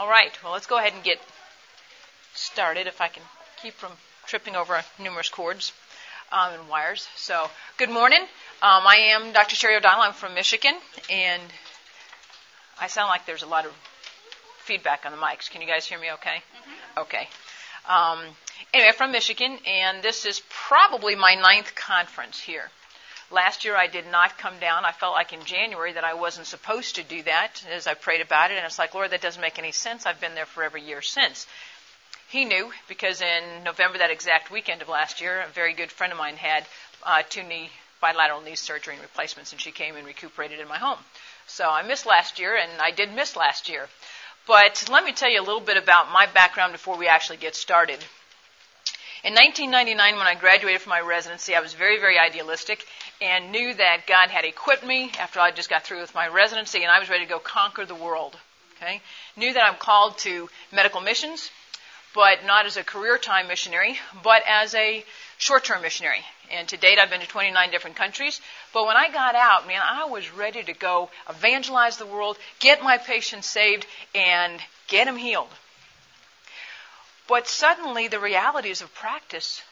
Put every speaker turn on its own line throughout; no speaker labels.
All right, well, let's go ahead and get started if I can keep from tripping over numerous cords um, and wires. So, good morning. Um, I am Dr. Sherry O'Donnell. I'm from Michigan, and I sound like there's a lot of feedback on the mics. Can you guys hear me okay? Mm-hmm. Okay. Um, anyway, from Michigan, and this is probably my ninth conference here. Last year I did not come down. I felt like in January that I wasn't supposed to do that as I prayed about it. And it's like, Lord, that doesn't make any sense. I've been there for every year since. He knew because in November, that exact weekend of last year, a very good friend of mine had uh, two knee bilateral knee surgery and replacements, and she came and recuperated in my home. So I missed last year, and I did miss last year. But let me tell you a little bit about my background before we actually get started. In 1999, when I graduated from my residency, I was very, very idealistic and knew that God had equipped me after I just got through with my residency and I was ready to go conquer the world. Okay? Knew that I'm called to medical missions, but not as a career time missionary, but as a short term missionary. And to date, I've been to 29 different countries. But when I got out, man, I was ready to go evangelize the world, get my patients saved, and get them healed. But suddenly the realities of practice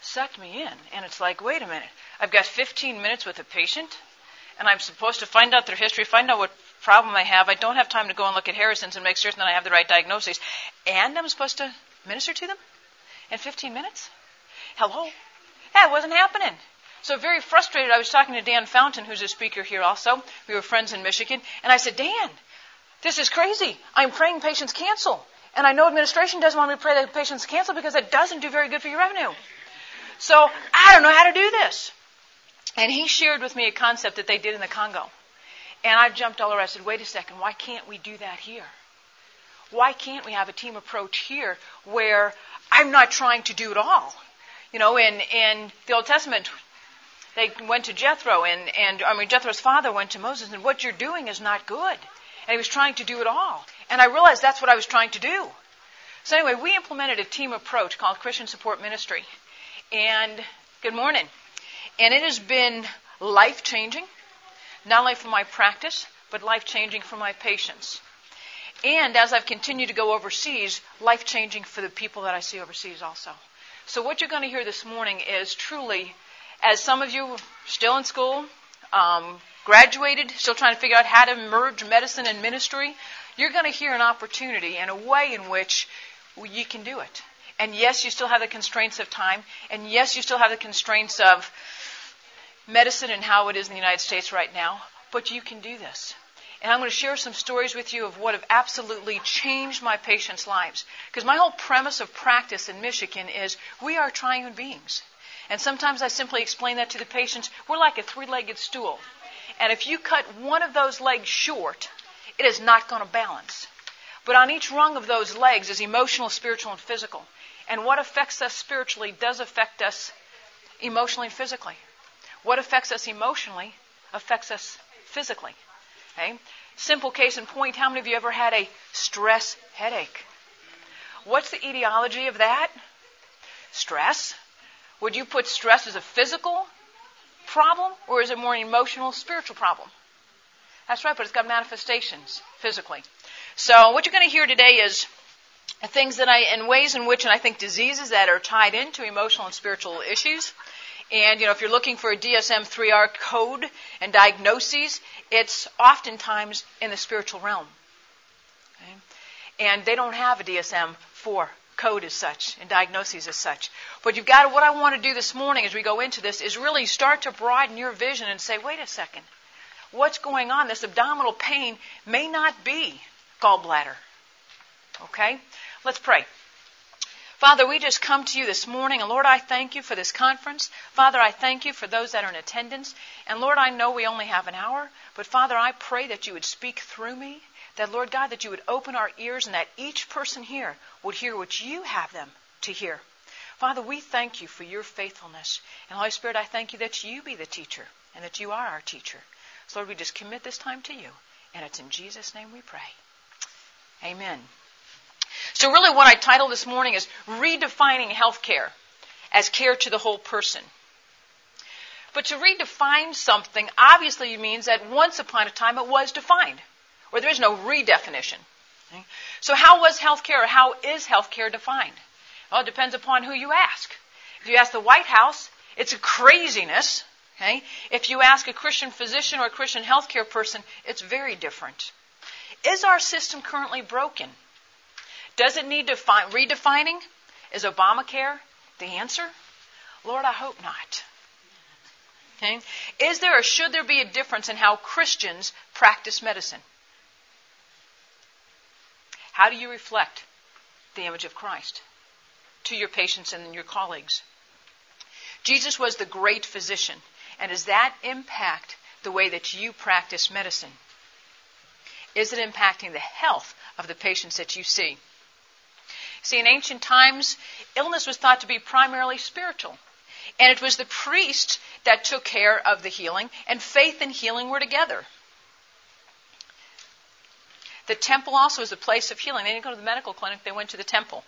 sucked me in. And it's like, wait a minute. I've got 15 minutes with a patient, and I'm supposed to find out their history, find out what problem I have. I don't have time to go and look at Harrison's and make certain that I have the right diagnosis. And I'm supposed to minister to them in 15 minutes? Hello? That wasn't happening. So very frustrated, I was talking to Dan Fountain, who's a speaker here also. We were friends in Michigan. And I said, Dan, this is crazy. I'm praying patients cancel. And I know administration doesn't want me to pray that patients cancel because it doesn't do very good for your revenue. So I don't know how to do this. And he shared with me a concept that they did in the Congo. And I jumped all over. I said, wait a second, why can't we do that here? Why can't we have a team approach here where I'm not trying to do it all? You know, in, in the Old Testament, they went to Jethro, and, and I mean, Jethro's father went to Moses, and what you're doing is not good. And he was trying to do it all. And I realized that's what I was trying to do. So anyway, we implemented a team approach called Christian Support Ministry. And good morning. And it has been life changing, not only for my practice, but life changing for my patients. And as I've continued to go overseas, life changing for the people that I see overseas also. So what you're going to hear this morning is truly, as some of you still in school, um, graduated, still trying to figure out how to merge medicine and ministry, you're going to hear an opportunity and a way in which you can do it. And yes, you still have the constraints of time. And yes, you still have the constraints of medicine and how it is in the United States right now. But you can do this. And I'm going to share some stories with you of what have absolutely changed my patients' lives. Because my whole premise of practice in Michigan is we are triune beings. And sometimes I simply explain that to the patients. We're like a three legged stool. And if you cut one of those legs short, it is not going to balance. But on each rung of those legs is emotional, spiritual, and physical. And what affects us spiritually does affect us emotionally and physically. What affects us emotionally affects us physically. Okay? Simple case in point, how many of you ever had a stress headache? What's the etiology of that? Stress. Would you put stress as a physical problem or is it more an emotional, spiritual problem? That's right, but it's got manifestations physically. So what you're going to hear today is things that I, in ways in which, and I think diseases that are tied into emotional and spiritual issues. And, you know, if you're looking for a DSM-3R code and diagnoses, it's oftentimes in the spiritual realm. Okay? And they don't have a DSM-4 code as such and diagnoses as such. But you've got to, what I want to do this morning as we go into this is really start to broaden your vision and say, wait a second what's going on. This abdominal pain may not be gallbladder. Okay? Let's pray. Father, we just come to you this morning, and Lord, I thank you for this conference. Father, I thank you for those that are in attendance. And Lord, I know we only have an hour, but Father, I pray that you would speak through me, that, Lord God, that you would open our ears, and that each person here would hear what you have them to hear. Father, we thank you for your faithfulness. And Holy Spirit, I thank you that you be the teacher, and that you are our teacher. So, Lord, we just commit this time to you. And it's in Jesus' name we pray. Amen. So, really, what I titled this morning is Redefining Healthcare as Care to the Whole Person. But to redefine something obviously means that once upon a time it was defined, or there is no redefinition. So, how was healthcare, or how is healthcare defined? Well, it depends upon who you ask. If you ask the White House, it's a craziness. Okay? If you ask a Christian physician or a Christian healthcare person, it's very different. Is our system currently broken? Does it need defi- redefining? Is Obamacare the answer? Lord, I hope not. Okay? Is there or should there be a difference in how Christians practice medicine? How do you reflect the image of Christ to your patients and your colleagues? Jesus was the great physician, and does that impact the way that you practice medicine? Is it impacting the health of the patients that you see? See, in ancient times, illness was thought to be primarily spiritual. And it was the priest that took care of the healing, and faith and healing were together. The temple also was a place of healing. They didn't go to the medical clinic, they went to the temple.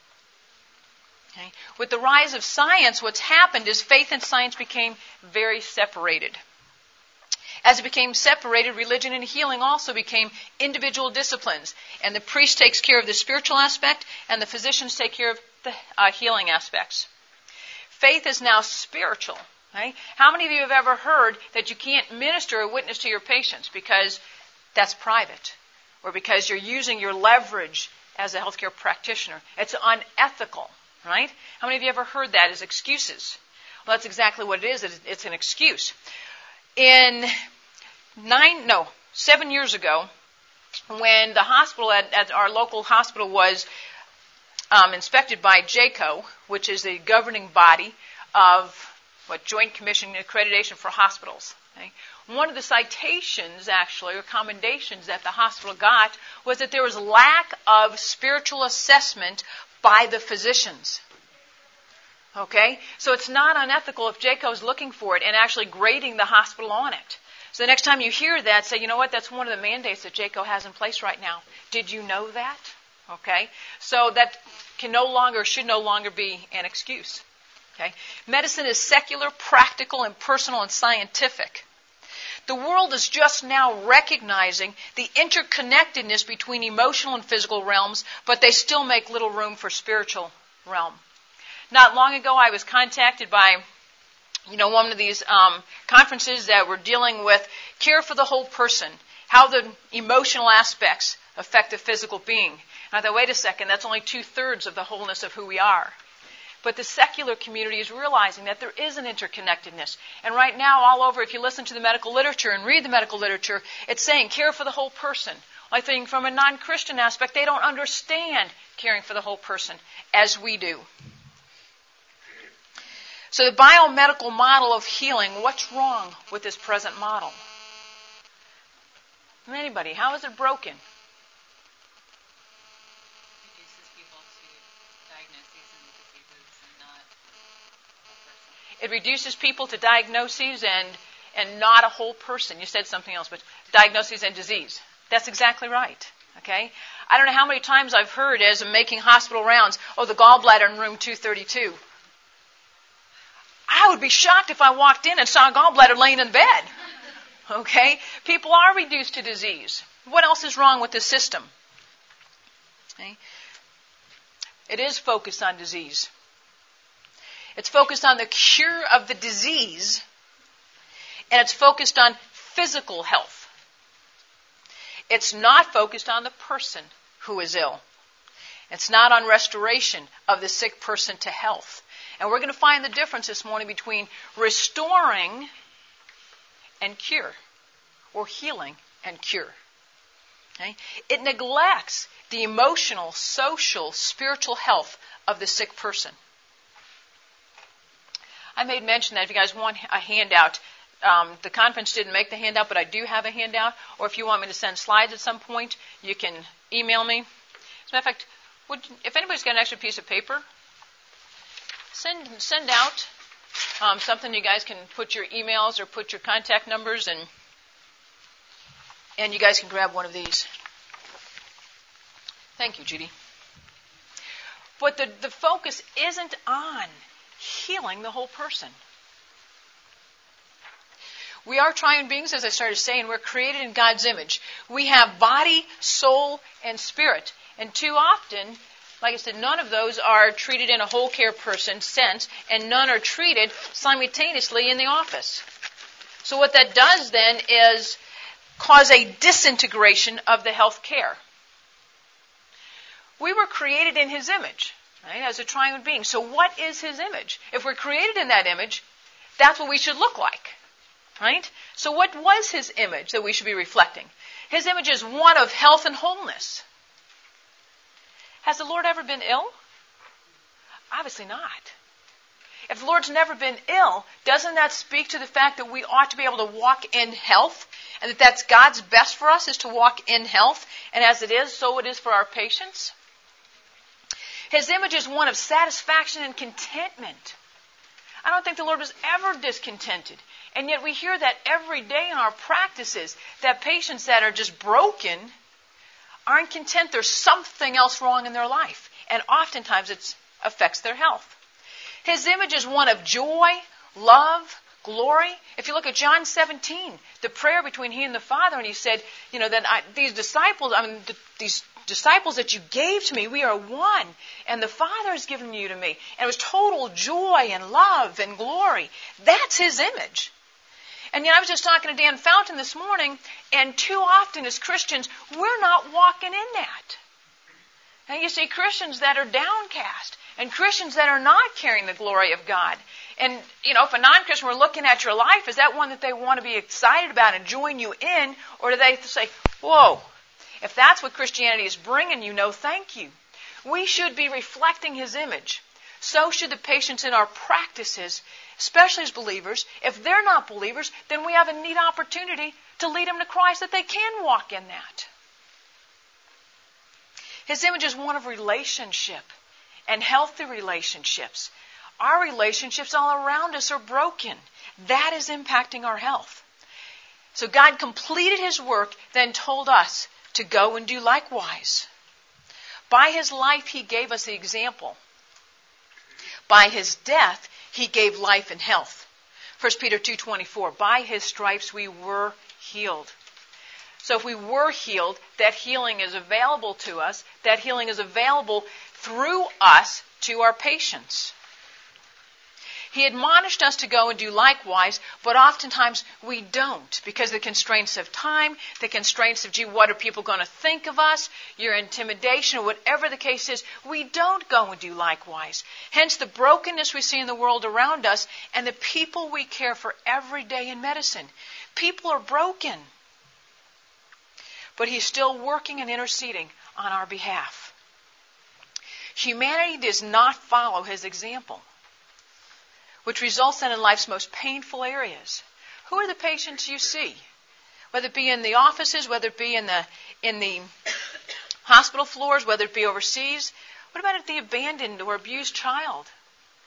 Okay? With the rise of science, what's happened is faith and science became very separated. As it became separated, religion and healing also became individual disciplines. And the priest takes care of the spiritual aspect, and the physicians take care of the uh, healing aspects. Faith is now spiritual. Right? How many of you have ever heard that you can't minister or witness to your patients because that's private, or because you're using your leverage as a healthcare practitioner? It's unethical, right? How many of you ever heard that as excuses? Well, that's exactly what it is. It's an excuse. In nine, no, seven years ago, when the hospital at, at our local hospital was um, inspected by JCAHO, which is the governing body of what Joint Commission Accreditation for Hospitals. Okay? One of the citations, actually, or commendations that the hospital got was that there was lack of spiritual assessment by the physicians. Okay? So it's not unethical if is looking for it and actually grading the hospital on it. So the next time you hear that, say, you know what, that's one of the mandates that JCAHO has in place right now. Did you know that? Okay? So that can no longer, should no longer be an excuse. Okay? Medicine is secular, practical, and personal and scientific. The world is just now recognizing the interconnectedness between emotional and physical realms, but they still make little room for spiritual realm. Not long ago, I was contacted by you know, one of these um, conferences that were dealing with care for the whole person, how the emotional aspects affect the physical being. And I thought, wait a second, that's only two thirds of the wholeness of who we are. But the secular community is realizing that there is an interconnectedness. And right now, all over, if you listen to the medical literature and read the medical literature, it's saying care for the whole person. I think from a non Christian aspect, they don't understand caring for the whole person as we do. So, the biomedical model of healing, what's wrong with this present model? Anybody, how is it broken? It reduces people to diagnoses and and not a whole person. You said something else, but diagnoses and disease. That's exactly right. Okay? I don't know how many times I've heard as I'm making hospital rounds, oh, the gallbladder in room 232. I would be shocked if I walked in and saw a gallbladder laying in bed. Okay? People are reduced to disease. What else is wrong with the system? Okay? It is focused on disease. It's focused on the cure of the disease, and it's focused on physical health. It's not focused on the person who is ill. It's not on restoration of the sick person to health. And we're going to find the difference this morning between restoring and cure, or healing and cure. Okay? It neglects the emotional, social, spiritual health of the sick person. I made mention that if you guys want a handout, um, the conference didn't make the handout, but I do have a handout. Or if you want me to send slides at some point, you can email me. As a matter of fact, would, if anybody's got an extra piece of paper, send send out um, something you guys can put your emails or put your contact numbers and and you guys can grab one of these. Thank you, Judy. But the, the focus isn't on healing the whole person. We are triune beings, as I started saying. We're created in God's image. We have body, soul, and spirit. And too often, like I said, none of those are treated in a whole care person sense, and none are treated simultaneously in the office. So what that does then is cause a disintegration of the health care. We were created in His image, right, as a triune being. So what is His image? If we're created in that image, that's what we should look like, right? So what was His image that we should be reflecting? His image is one of health and wholeness. Has the Lord ever been ill? Obviously not. If the Lord's never been ill, doesn't that speak to the fact that we ought to be able to walk in health and that that's God's best for us is to walk in health? And as it is, so it is for our patients. His image is one of satisfaction and contentment. I don't think the Lord was ever discontented. And yet we hear that every day in our practices that patients that are just broken aren't content. There's something else wrong in their life. And oftentimes it affects their health. His image is one of joy, love, glory. If you look at John 17, the prayer between he and the Father, and he said, you know, that I, these disciples, I mean, the, these disciples that you gave to me, we are one, and the Father has given you to me. And it was total joy and love and glory. That's his image. And yet I was just talking to Dan Fountain this morning, and too often as Christians, we're not walking in that. And you see Christians that are downcast and Christians that are not carrying the glory of God. And, you know, if a non-Christian were looking at your life, is that one that they want to be excited about and join you in? Or do they say, whoa, if that's what Christianity is bringing you, no thank you. We should be reflecting His image. So should the patients in our practices, especially as believers. If they're not believers, then we have a neat opportunity to lead them to Christ that they can walk in that. His image is one of relationship and healthy relationships. Our relationships all around us are broken. That is impacting our health. So God completed His work, then told us to go and do likewise. By His life, He gave us the example. By His death, He gave life and health. 1 Peter 2.24, by His stripes we were healed. So if we were healed, that healing is available to us. That healing is available through us to our patients. He admonished us to go and do likewise, but oftentimes we don't because the constraints of time, the constraints of, gee, what are people going to think of us, your intimidation, or whatever the case is, we don't go and do likewise. Hence the brokenness we see in the world around us and the people we care for every day in medicine. People are broken. But He's still working and interceding on our behalf. Humanity does not follow his example, which results then in life's most painful areas. Who are the patients you see? Whether it be in the offices, whether it be in the in the hospital floors, whether it be overseas. What about the abandoned or abused child?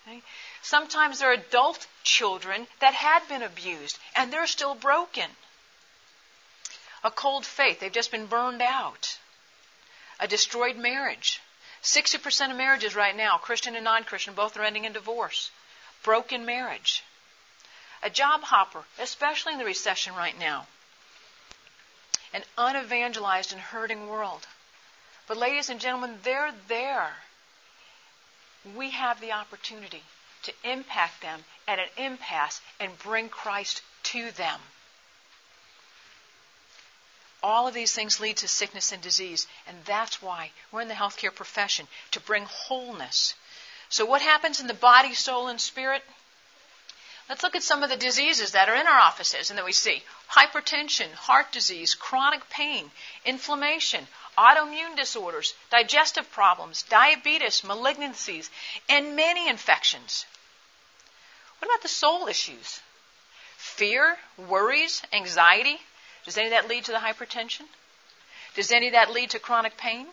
Okay? Sometimes there are adult children that had been abused and they're still broken. A cold faith, they've just been burned out. A destroyed marriage. 60% of marriages right now, Christian and non Christian, both are ending in divorce. Broken marriage. A job hopper, especially in the recession right now. An unevangelized and hurting world. But, ladies and gentlemen, they're there. We have the opportunity to impact them at an impasse and bring Christ to them. All of these things lead to sickness and disease, and that's why we're in the healthcare profession to bring wholeness. So, what happens in the body, soul, and spirit? Let's look at some of the diseases that are in our offices and that we see hypertension, heart disease, chronic pain, inflammation, autoimmune disorders, digestive problems, diabetes, malignancies, and many infections. What about the soul issues? Fear, worries, anxiety, does any of that lead to the hypertension? Does any of that lead to chronic pain?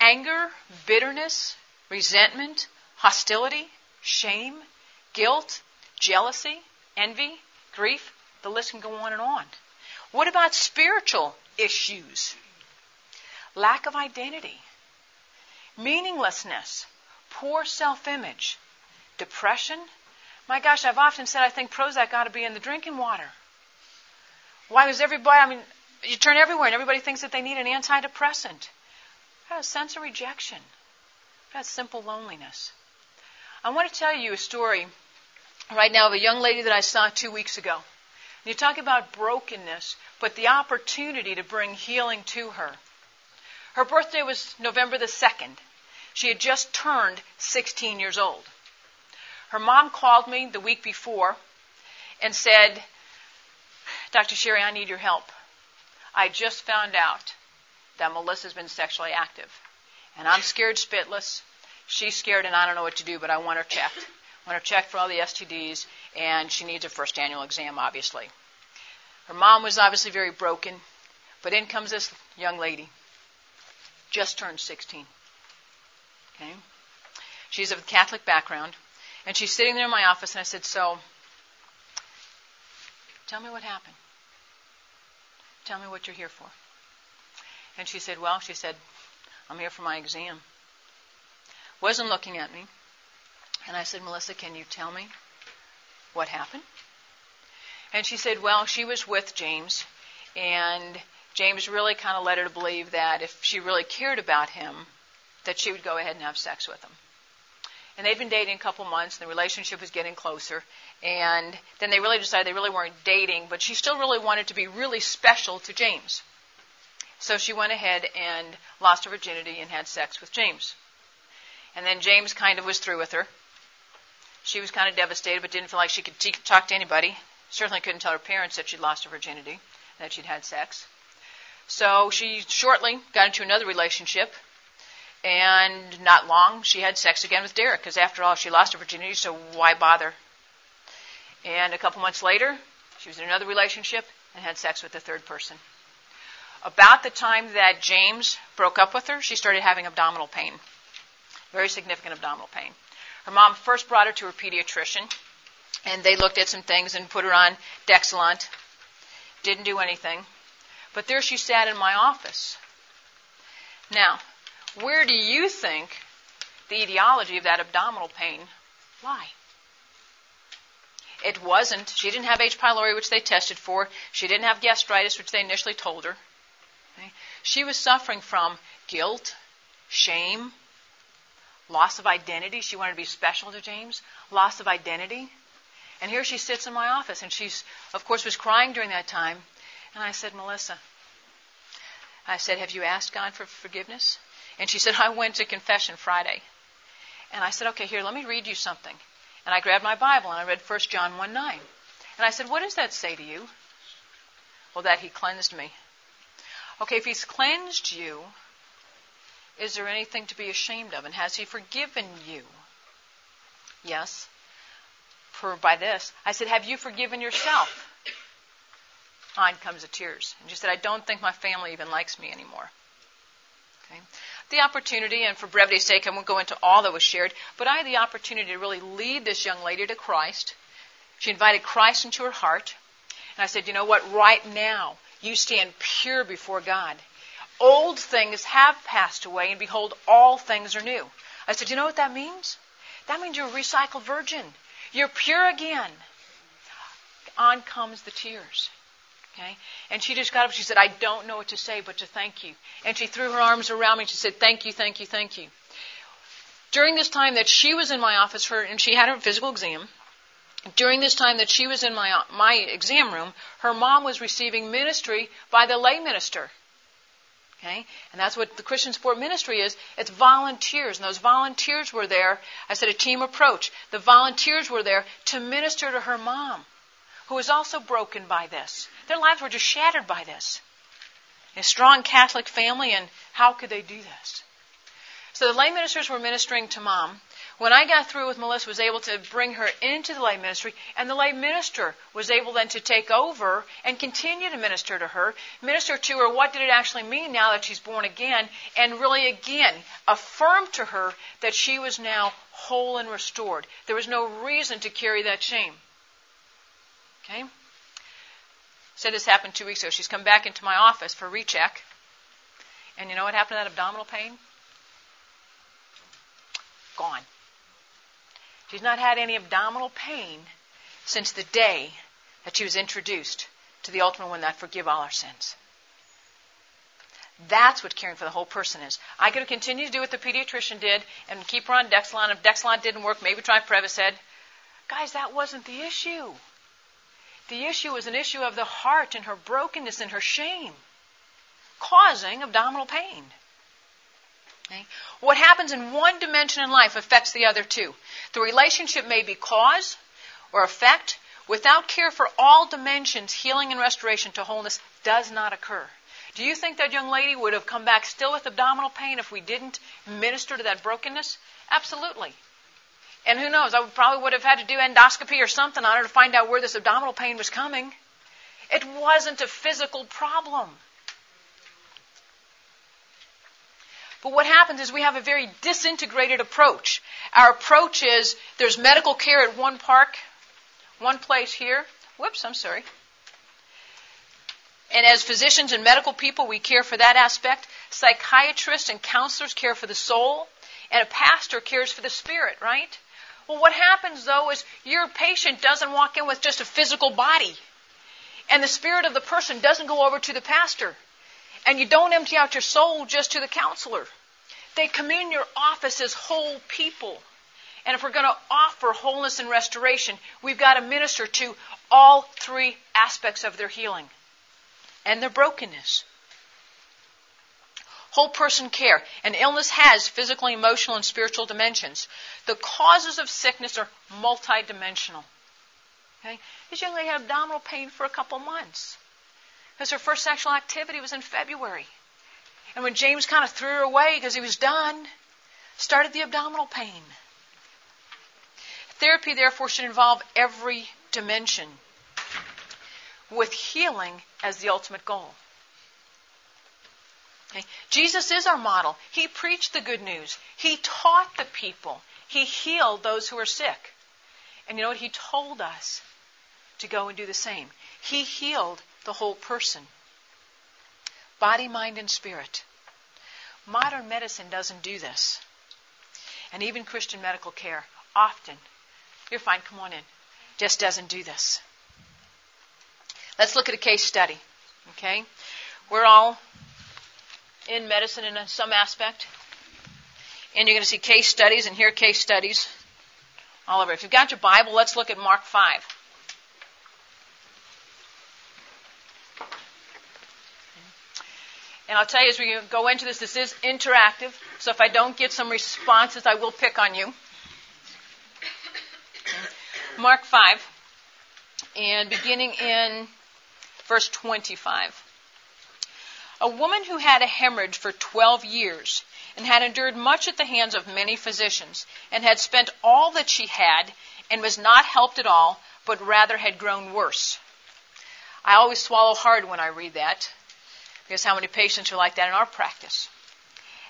Anger, bitterness, resentment, hostility, shame, guilt, jealousy, envy, grief, the list can go on and on. What about spiritual issues? Lack of identity, meaninglessness, poor self image, depression. My gosh, I've often said I think Prozac ought to be in the drinking water. Why does everybody, I mean, you turn everywhere and everybody thinks that they need an antidepressant. A sense of rejection. I've simple loneliness. I want to tell you a story right now of a young lady that I saw two weeks ago. You talk about brokenness, but the opportunity to bring healing to her. Her birthday was November the 2nd. She had just turned 16 years old. Her mom called me the week before and said, Dr. Sherry, I need your help. I just found out that Melissa's been sexually active. And I'm scared spitless. She's scared and I don't know what to do, but I want her checked. I want her checked for all the STDs, and she needs a first annual exam, obviously. Her mom was obviously very broken, but in comes this young lady, just turned 16. Okay? She's of a Catholic background, and she's sitting there in my office, and I said, So, tell me what happened. Tell me what you're here for. And she said, Well, she said, I'm here for my exam. Wasn't looking at me. And I said, Melissa, can you tell me what happened? And she said, Well, she was with James, and James really kind of led her to believe that if she really cared about him, that she would go ahead and have sex with him. And they'd been dating a couple months, and the relationship was getting closer. And then they really decided they really weren't dating, but she still really wanted to be really special to James. So she went ahead and lost her virginity and had sex with James. And then James kind of was through with her. She was kind of devastated, but didn't feel like she could talk to anybody. Certainly couldn't tell her parents that she'd lost her virginity, that she'd had sex. So she shortly got into another relationship and not long, she had sex again with Derek, because after all, she lost her virginity, so why bother? And a couple months later, she was in another relationship and had sex with a third person. About the time that James broke up with her, she started having abdominal pain. Very significant abdominal pain. Her mom first brought her to her pediatrician, and they looked at some things and put her on Dexilant. Didn't do anything. But there she sat in my office. Now, where do you think the etiology of that abdominal pain lie? It wasn't. She didn't have H. pylori, which they tested for. She didn't have gastritis, which they initially told her. She was suffering from guilt, shame, loss of identity. She wanted to be special to James. Loss of identity. And here she sits in my office, and she's, of course, was crying during that time. And I said, Melissa, I said, have you asked God for forgiveness? And she said, I went to confession Friday. And I said, okay, here, let me read you something. And I grabbed my Bible and I read 1 John 1 9. And I said, what does that say to you? Well, that he cleansed me. Okay, if he's cleansed you, is there anything to be ashamed of? And has he forgiven you? Yes. For by this, I said, have you forgiven yourself? On comes the tears. And she said, I don't think my family even likes me anymore. Okay the opportunity, and for brevity's sake, I won't go into all that was shared, but I had the opportunity to really lead this young lady to Christ. She invited Christ into her heart. And I said, you know what? Right now, you stand pure before God. Old things have passed away, and behold, all things are new. I said, you know what that means? That means you're a recycled virgin. You're pure again. On comes the tears. Okay? And she just got up. She said, I don't know what to say but to thank you. And she threw her arms around me and she said, Thank you, thank you, thank you. During this time that she was in my office, her, and she had her physical exam, during this time that she was in my, my exam room, her mom was receiving ministry by the lay minister. Okay? And that's what the Christian Support Ministry is. It's volunteers. And those volunteers were there. I said a team approach. The volunteers were there to minister to her mom who was also broken by this. Their lives were just shattered by this. A strong Catholic family, and how could they do this? So the lay ministers were ministering to mom. When I got through with Melissa, was able to bring her into the lay ministry, and the lay minister was able then to take over and continue to minister to her, minister to her what did it actually mean now that she's born again, and really again affirm to her that she was now whole and restored. There was no reason to carry that shame. Okay? Said this happened two weeks ago. She's come back into my office for recheck. And you know what happened to that abdominal pain? Gone. She's not had any abdominal pain since the day that she was introduced to the ultimate one that forgive all our sins. That's what caring for the whole person is. I could continue to do what the pediatrician did and keep her on Dexilant. If Dexilant didn't work, maybe try Prevacid. Guys, that wasn't the issue. The issue was an issue of the heart and her brokenness and her shame, causing abdominal pain. Okay? What happens in one dimension in life affects the other two. The relationship may be cause or effect. Without care for all dimensions, healing and restoration to wholeness does not occur. Do you think that young lady would have come back still with abdominal pain if we didn't minister to that brokenness? Absolutely. And who knows, I probably would have had to do endoscopy or something on her to find out where this abdominal pain was coming. It wasn't a physical problem. But what happens is we have a very disintegrated approach. Our approach is there's medical care at one park, one place here. Whoops, I'm sorry. And as physicians and medical people, we care for that aspect. Psychiatrists and counselors care for the soul. And a pastor cares for the spirit, right? Well, what happens though is your patient doesn't walk in with just a physical body. And the spirit of the person doesn't go over to the pastor. And you don't empty out your soul just to the counselor. They come in your office as whole people. And if we're going to offer wholeness and restoration, we've got to minister to all three aspects of their healing and their brokenness. Whole person care. An illness has physical, emotional, and spiritual dimensions. The causes of sickness are multidimensional. Okay? This young lady had abdominal pain for a couple months because her first sexual activity was in February. And when James kind of threw her away because he was done, started the abdominal pain. Therapy, therefore, should involve every dimension with healing as the ultimate goal. Okay? Jesus is our model. He preached the good news. He taught the people. He healed those who were sick. And you know what? He told us to go and do the same. He healed the whole person body, mind, and spirit. Modern medicine doesn't do this. And even Christian medical care often, you're fine, come on in, just doesn't do this. Let's look at a case study. Okay? We're all in medicine in some aspect. And you're going to see case studies and hear case studies all over. If you've got your Bible, let's look at Mark 5. And I'll tell you as we go into this, this is interactive. So if I don't get some responses, I will pick on you. Mark 5, and beginning in verse 25. A woman who had a hemorrhage for 12 years and had endured much at the hands of many physicians and had spent all that she had and was not helped at all, but rather had grown worse. I always swallow hard when I read that because how many patients are like that in our practice.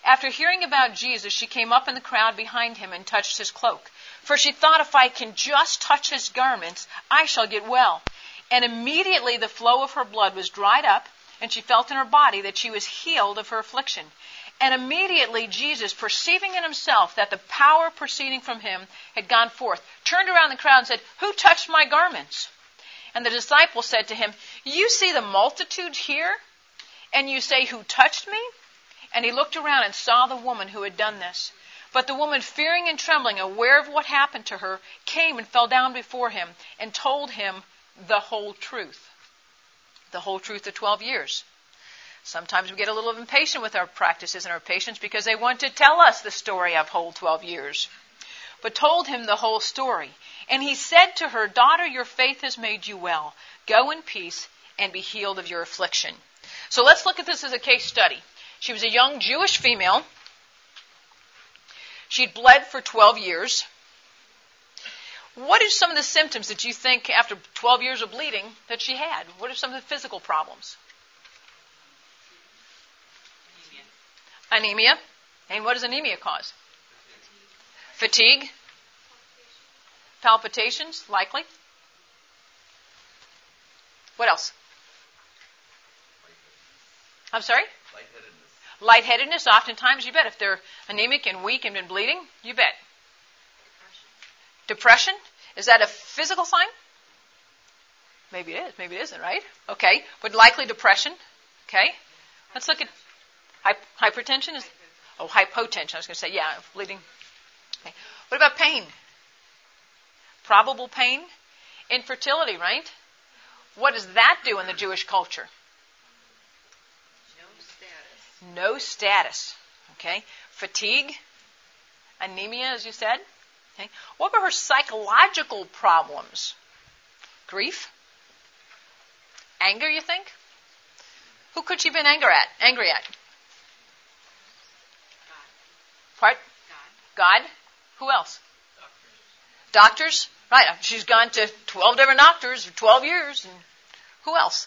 After hearing about Jesus, she came up in the crowd behind him and touched his cloak. For she thought, if I can just touch his garments, I shall get well. And immediately the flow of her blood was dried up, and she felt in her body that she was healed of her affliction. And immediately Jesus, perceiving in himself that the power proceeding from him had gone forth, turned around the crowd and said, Who touched my garments? And the disciple said to him, You see the multitude here? And you say, Who touched me? And he looked around and saw the woman who had done this. But the woman, fearing and trembling, aware of what happened to her, came and fell down before him and told him the whole truth. The whole truth of 12 years. Sometimes we get a little impatient with our practices and our patients because they want to tell us the story of whole 12 years. But told him the whole story. And he said to her, Daughter, your faith has made you well. Go in peace and be healed of your affliction. So let's look at this as a case study. She was a young Jewish female. She'd bled for 12 years. What are some of the symptoms that you think after 12 years of bleeding that she had? What are some of the physical problems? Anemia. anemia. And what does anemia cause? Fatigue. Palpitations, likely. What else? I'm sorry?
Lightheadedness.
Lightheadedness, oftentimes, you bet. If they're anemic and weak and been bleeding, you bet. Depression. Depression? Is that a physical sign? Maybe it is. Maybe it isn't, right? Okay. But likely depression. Okay. Let's look at hypertension is oh hypotension. I was going to say yeah, bleeding. Okay. What about pain? Probable pain, infertility, right? What does that do in the Jewish culture?
No status.
Okay. Fatigue, anemia, as you said. Okay. What were her psychological problems? Grief, anger. You think? Who could she have been angry at? Angry at?
God.
Part?
God.
God. Who else? Doctors. Right. Uh, she's gone to 12 different doctors for 12 years. And who else?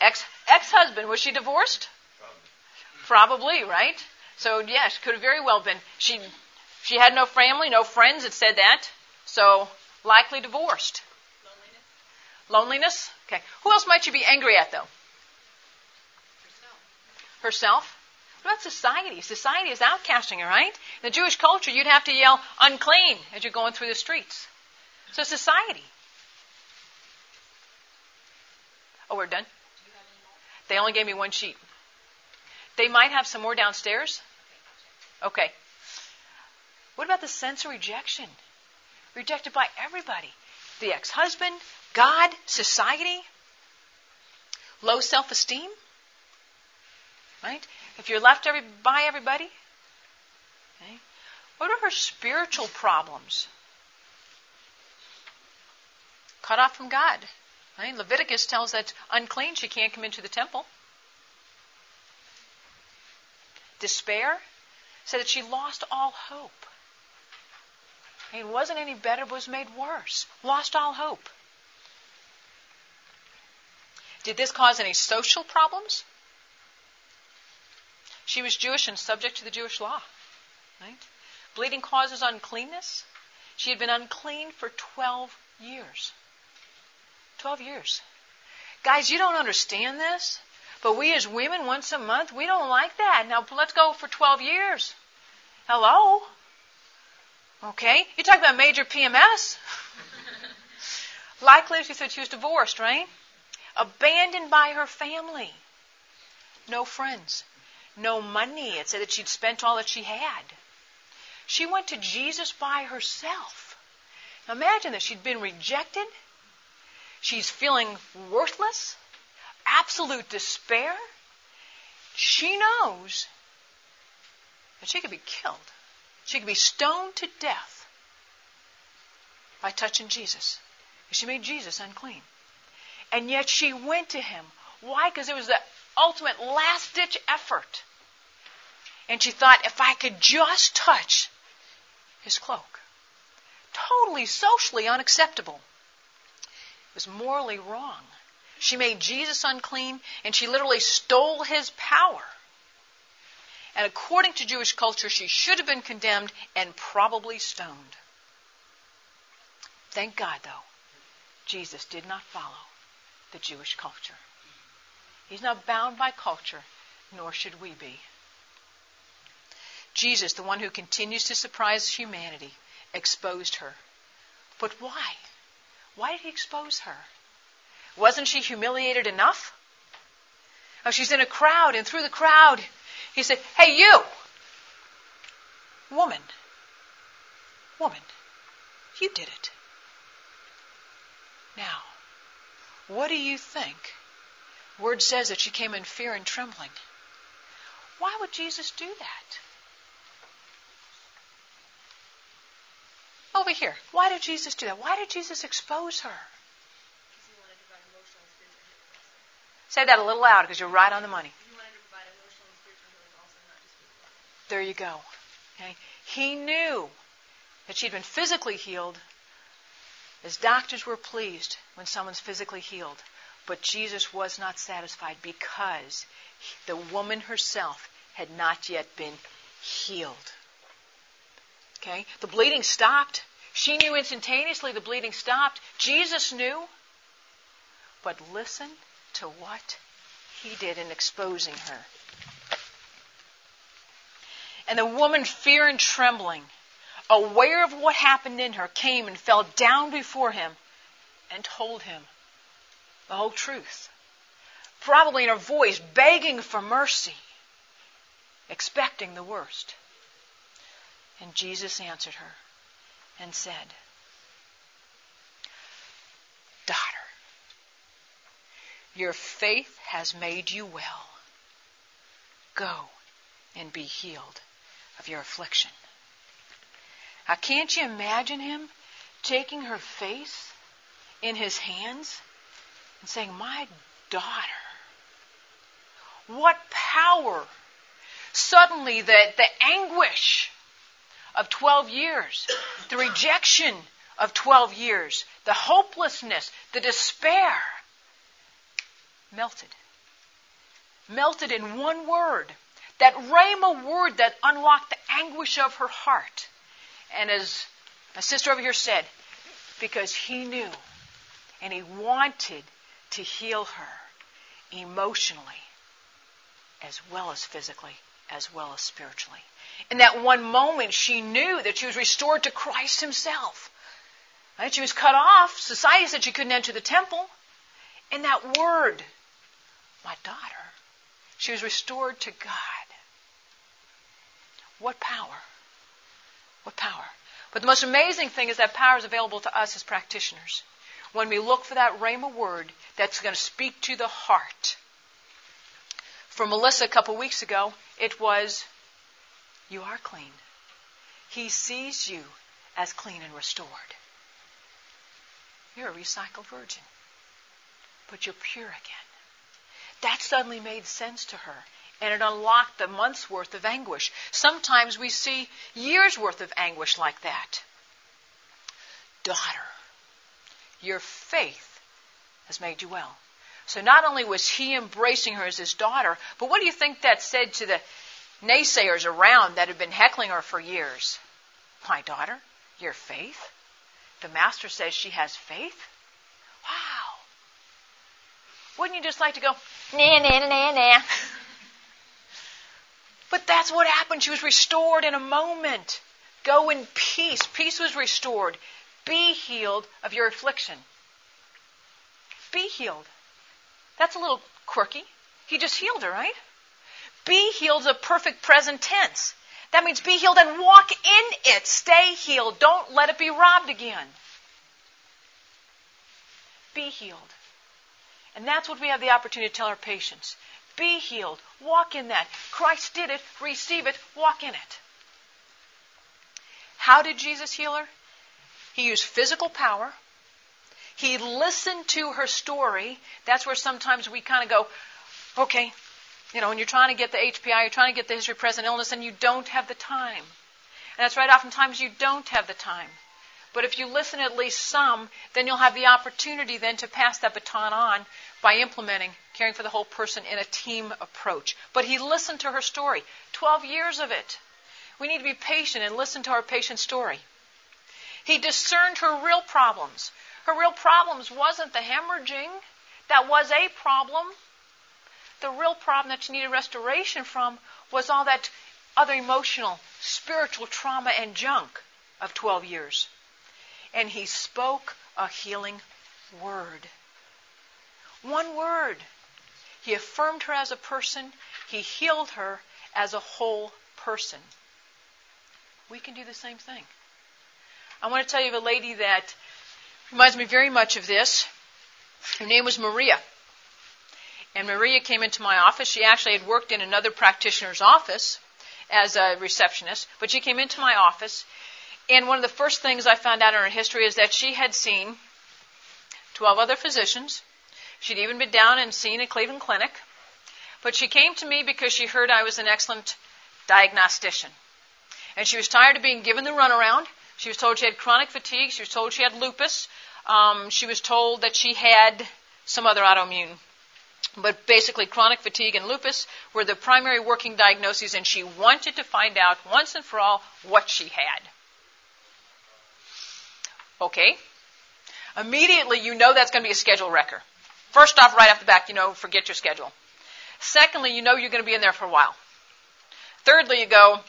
Ex ex husband. Was she divorced? Probably, Probably, right? So yes, could have very well been. She she had no family, no friends. It said that. So likely divorced.
Loneliness.
Loneliness. Okay. Who else might you be angry at though?
Herself.
Herself. What about society? Society is outcasting her, right? In the Jewish culture, you'd have to yell unclean as you're going through the streets. So society. Oh, we're done.
Do you have any more?
They only gave me one sheet. They might have some more downstairs. Okay. What about the sense of rejection? Rejected by everybody. The ex husband, God, society. Low self esteem. Right? If you're left every, by everybody. Okay. What are her spiritual problems? Cut off from God. Right? Leviticus tells that unclean, she can't come into the temple. Despair said that she lost all hope. It wasn't any better, but was made worse. Lost all hope. Did this cause any social problems? She was Jewish and subject to the Jewish law. Right? Bleeding causes uncleanness. She had been unclean for 12 years. 12 years. Guys, you don't understand this, but we as women, once a month, we don't like that. Now, let's go for 12 years. Hello? Okay? You talk about major PMS. Likely, she said she was divorced, right? Abandoned by her family. No friends. No money. It said that she'd spent all that she had. She went to Jesus by herself. Imagine this. She'd been rejected. She's feeling worthless, absolute despair. She knows that she could be killed. She could be stoned to death by touching Jesus. She made Jesus unclean. And yet she went to him. Why? Because it was the ultimate last ditch effort. And she thought, if I could just touch his cloak. Totally socially unacceptable. Was morally wrong. She made Jesus unclean and she literally stole his power. And according to Jewish culture, she should have been condemned and probably stoned. Thank God, though, Jesus did not follow the Jewish culture. He's not bound by culture, nor should we be. Jesus, the one who continues to surprise humanity, exposed her. But why? Why did he expose her? Wasn't she humiliated enough? Oh, she's in a crowd, and through the crowd, he said, Hey, you! Woman. Woman. You did it. Now, what do you think? Word says that she came in fear and trembling. Why would Jesus do that? Over here. Why did Jesus do that? Why did Jesus expose her? Say that a little louder because you're right on the money. There you go. Okay? He knew that she'd been physically healed. As doctors were pleased when someone's physically healed. But Jesus was not satisfied because the woman herself had not yet been healed. Okay? The bleeding stopped. She knew instantaneously the bleeding stopped. Jesus knew. But listen to what he did in exposing her. And the woman, fear and trembling, aware of what happened in her, came and fell down before him and told him the whole truth. probably in her voice, begging for mercy, expecting the worst. And Jesus answered her and said, Daughter, your faith has made you well. Go and be healed of your affliction. Now, can't you imagine him taking her face in his hands and saying, My daughter? What power! Suddenly, the, the anguish of 12 years, the rejection of 12 years, the hopelessness, the despair melted. Melted in one word. That Rhema word that unlocked the anguish of her heart. And as my sister over here said, because he knew and he wanted to heal her emotionally as well as physically as well as spiritually. In that one moment, she knew that she was restored to Christ Himself. Right? She was cut off. Society said she couldn't enter the temple. In that word, my daughter, she was restored to God. What power! What power! But the most amazing thing is that power is available to us as practitioners. When we look for that Rhema word that's going to speak to the heart. For Melissa a couple weeks ago, it was, You are clean. He sees you as clean and restored. You're a recycled virgin, but you're pure again. That suddenly made sense to her, and it unlocked a month's worth of anguish. Sometimes we see years' worth of anguish like that. Daughter, your faith has made you well. So not only was he embracing her as his daughter, but what do you think that said to the naysayers around that had been heckling her for years? My daughter, your faith? The master says she has faith? Wow. Wouldn't you just like to go, nah, nah, nah, nah? But that's what happened. She was restored in a moment. Go in peace. Peace was restored. Be healed of your affliction. Be healed. That's a little quirky. He just healed her, right? Be healed is a perfect present tense. That means be healed and walk in it. Stay healed. Don't let it be robbed again. Be healed. And that's what we have the opportunity to tell our patients. Be healed. Walk in that. Christ did it. Receive it. Walk in it. How did Jesus heal her? He used physical power. He listened to her story. That's where sometimes we kind of go, okay, you know, when you're trying to get the HPI, you're trying to get the history of present illness, and you don't have the time. And that's right, oftentimes you don't have the time. But if you listen at least some, then you'll have the opportunity then to pass that baton on by implementing caring for the whole person in a team approach. But he listened to her story. 12 years of it. We need to be patient and listen to our patient's story. He discerned her real problems. Her real problems wasn't the hemorrhaging. That was a problem. The real problem that she needed restoration from was all that other emotional, spiritual trauma and junk of 12 years and he spoke a healing word. One word. He affirmed her as a person, he healed her as a whole person. We can do the same thing. I want to tell you of a lady that reminds me very much of this. Her name was Maria. And Maria came into my office. She actually had worked in another practitioner's office as a receptionist, but she came into my office and one of the first things I found out in her history is that she had seen 12 other physicians. She'd even been down and seen a Cleveland Clinic. But she came to me because she heard I was an excellent diagnostician. And she was tired of being given the runaround. She was told she had chronic fatigue. She was told she had lupus. Um, she was told that she had some other autoimmune. But basically, chronic fatigue and lupus were the primary working diagnoses, and she wanted to find out once and for all what she had. Okay? Immediately, you know that's going to be a schedule wrecker. First off, right off the back, you know, forget your schedule. Secondly, you know you're going to be in there for a while. Thirdly, you go,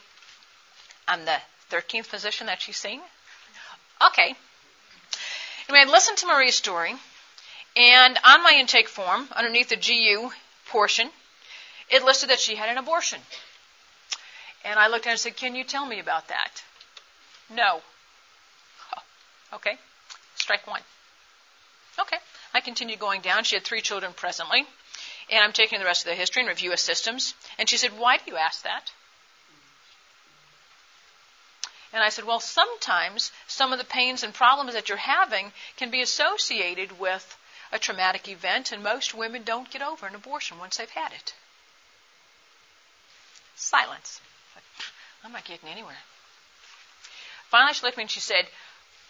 I'm the 13th physician that she's seen. Okay. Anyway, listen to Maria's story, And on my intake form, underneath the GU portion, it listed that she had an abortion. And I looked at her and said, Can you tell me about that? No. Oh, okay. Strike one. Okay. I continued going down. She had three children presently. And I'm taking the rest of the history and review of systems. And she said, Why do you ask that? And I said, Well, sometimes some of the pains and problems that you're having can be associated with a traumatic event, and most women don't get over an abortion once they've had it. Silence. I'm not getting anywhere. Finally, she looked at me and she said,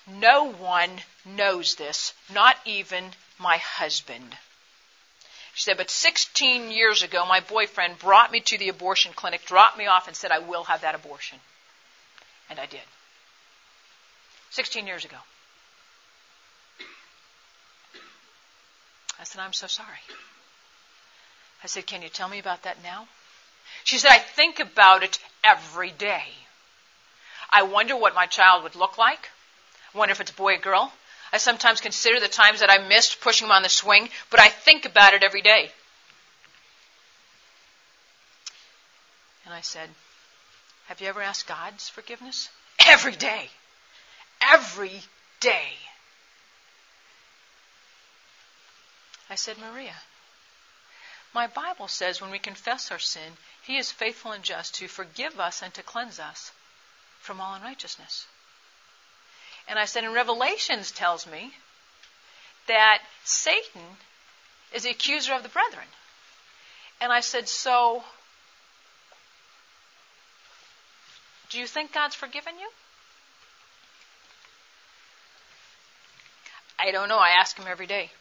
No one knows this, not even my husband. She said, But 16 years ago, my boyfriend brought me to the abortion clinic, dropped me off, and said, I will have that abortion. And I did. 16 years ago. Said, I'm so sorry. I said, Can you tell me about that now? She said, I think about it every day. I wonder what my child would look like. I wonder if it's a boy or girl. I sometimes consider the times that I missed pushing him on the swing, but I think about it every day. And I said, Have you ever asked God's forgiveness? Every day. Every day. I said, Maria, my Bible says when we confess our sin, He is faithful and just to forgive us and to cleanse us from all unrighteousness. And I said, and Revelations tells me that Satan is the accuser of the brethren. And I said, so do you think God's forgiven you? I don't know. I ask him every day.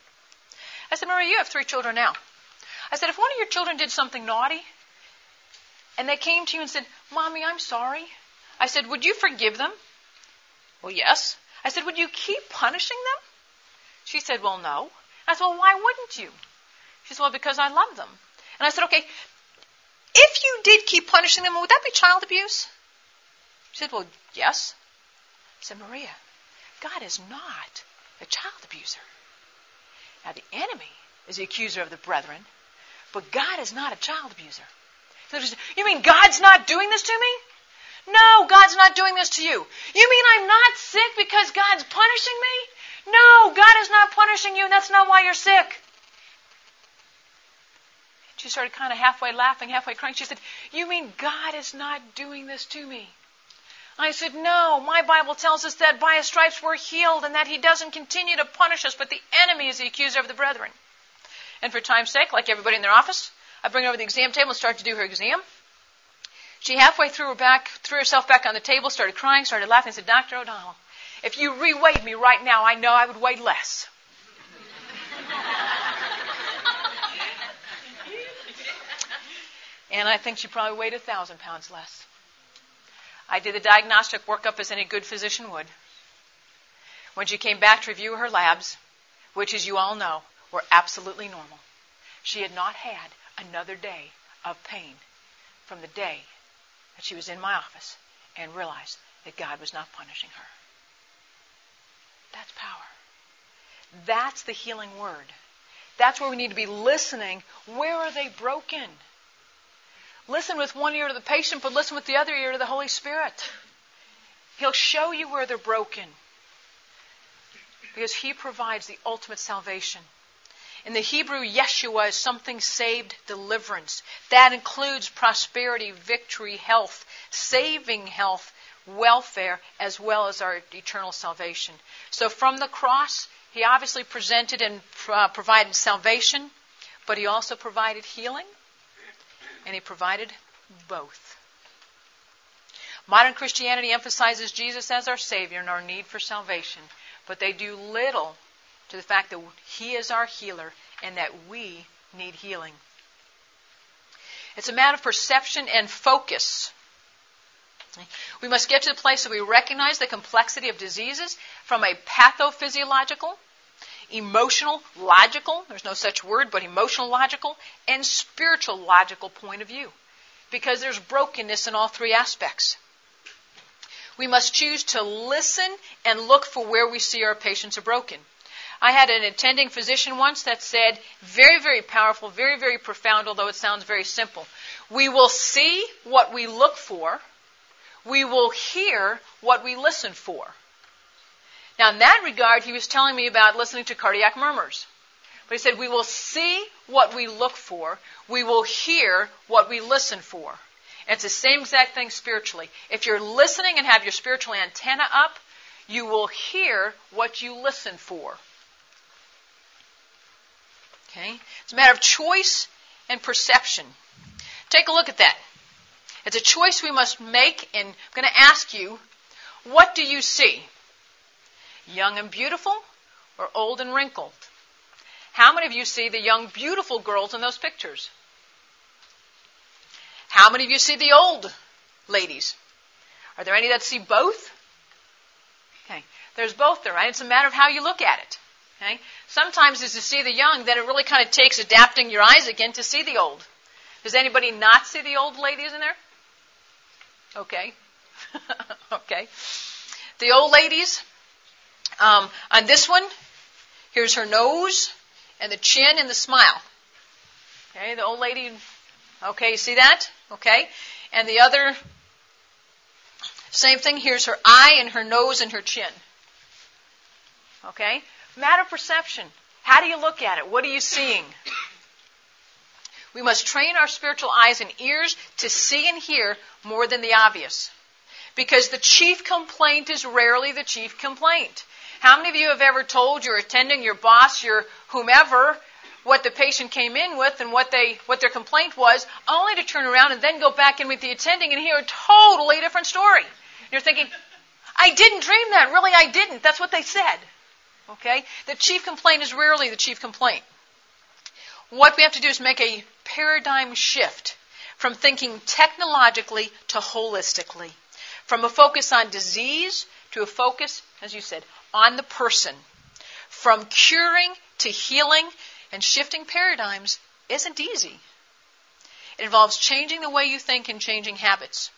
I said, Maria, you have three children now. I said, if one of your children did something naughty and they came to you and said, Mommy, I'm sorry, I said, would you forgive them? Well, yes. I said, would you keep punishing them? She said, well, no. I said, well, why wouldn't you? She said, well, because I love them. And I said, okay, if you did keep punishing them, would that be child abuse? She said, well, yes. I said, Maria, God is not a child abuser. Now, the enemy is the accuser of the brethren, but God is not a child abuser. You mean God's not doing this to me? No, God's not doing this to you. You mean I'm not sick because God's punishing me? No, God is not punishing you, and that's not why you're sick. She started kind of halfway laughing, halfway crying. She said, You mean God is not doing this to me? I said, No, my Bible tells us that by his stripes we're healed and that he doesn't continue to punish us, but the enemy is the accuser of the brethren. And for time's sake, like everybody in their office, I bring her over the exam table and start to do her exam. She halfway threw her back, threw herself back on the table, started crying, started laughing, and said, Dr. O'Donnell, if you reweighed me right now, I know I would weigh less. and I think she probably weighed a thousand pounds less. I did the diagnostic workup as any good physician would. When she came back to review her labs, which, as you all know, were absolutely normal, she had not had another day of pain from the day that she was in my office and realized that God was not punishing her. That's power. That's the healing word. That's where we need to be listening. Where are they broken? Listen with one ear to the patient, but listen with the other ear to the Holy Spirit. He'll show you where they're broken because He provides the ultimate salvation. In the Hebrew, Yeshua is something saved, deliverance. That includes prosperity, victory, health, saving health, welfare, as well as our eternal salvation. So from the cross, He obviously presented and uh, provided salvation, but He also provided healing and he provided both. Modern Christianity emphasizes Jesus as our Savior and our need for salvation, but they do little to the fact that He is our healer and that we need healing. It's a matter of perception and focus. We must get to the place that we recognize the complexity of diseases from a pathophysiological, emotional, logical, there's no such word, but emotional, logical, and spiritual, logical point of view. Because there's brokenness in all three aspects. We must choose to listen and look for where we see our patients are broken. I had an attending physician once that said, very, very powerful, very, very profound, although it sounds very simple. We will see what we look for. We will hear what we listen for. Now, in that regard, he was telling me about listening to cardiac murmurs. But he said, we will see what we look for. We will hear what we listen for. And it's the same exact thing spiritually. If you're listening and have your spiritual antenna up, you will hear what you listen for. Okay? It's a matter of choice and perception. Take a look at that. It's a choice we must make, and I'm going to ask you, what do you see? Young and beautiful or old and wrinkled? How many of you see the young, beautiful girls in those pictures? How many of you see the old ladies? Are there any that see both? Okay. There's both there, right? It's a matter of how you look at it. Okay? Sometimes as you see the young, then it really kind of takes adapting your eyes again to see the old. Does anybody not see the old ladies in there? Okay. okay. The old ladies, um, on this one, here's her nose and the chin and the smile. Okay, the old lady, okay, you see that? Okay. And the other, same thing, here's her eye and her nose and her chin. Okay? Matter of perception. How do you look at it? What are you seeing? We must train our spiritual eyes and ears to see and hear more than the obvious. Because the chief complaint is rarely the chief complaint. How many of you have ever told your attending, your boss, your whomever, what the patient came in with and what they what their complaint was, only to turn around and then go back in with the attending and hear a totally different story? You're thinking, I didn't dream that. Really, I didn't. That's what they said. Okay? The chief complaint is rarely the chief complaint. What we have to do is make a paradigm shift from thinking technologically to holistically, from a focus on disease to a focus, as you said, on the person. From curing to healing and shifting paradigms isn't easy. It involves changing the way you think and changing habits.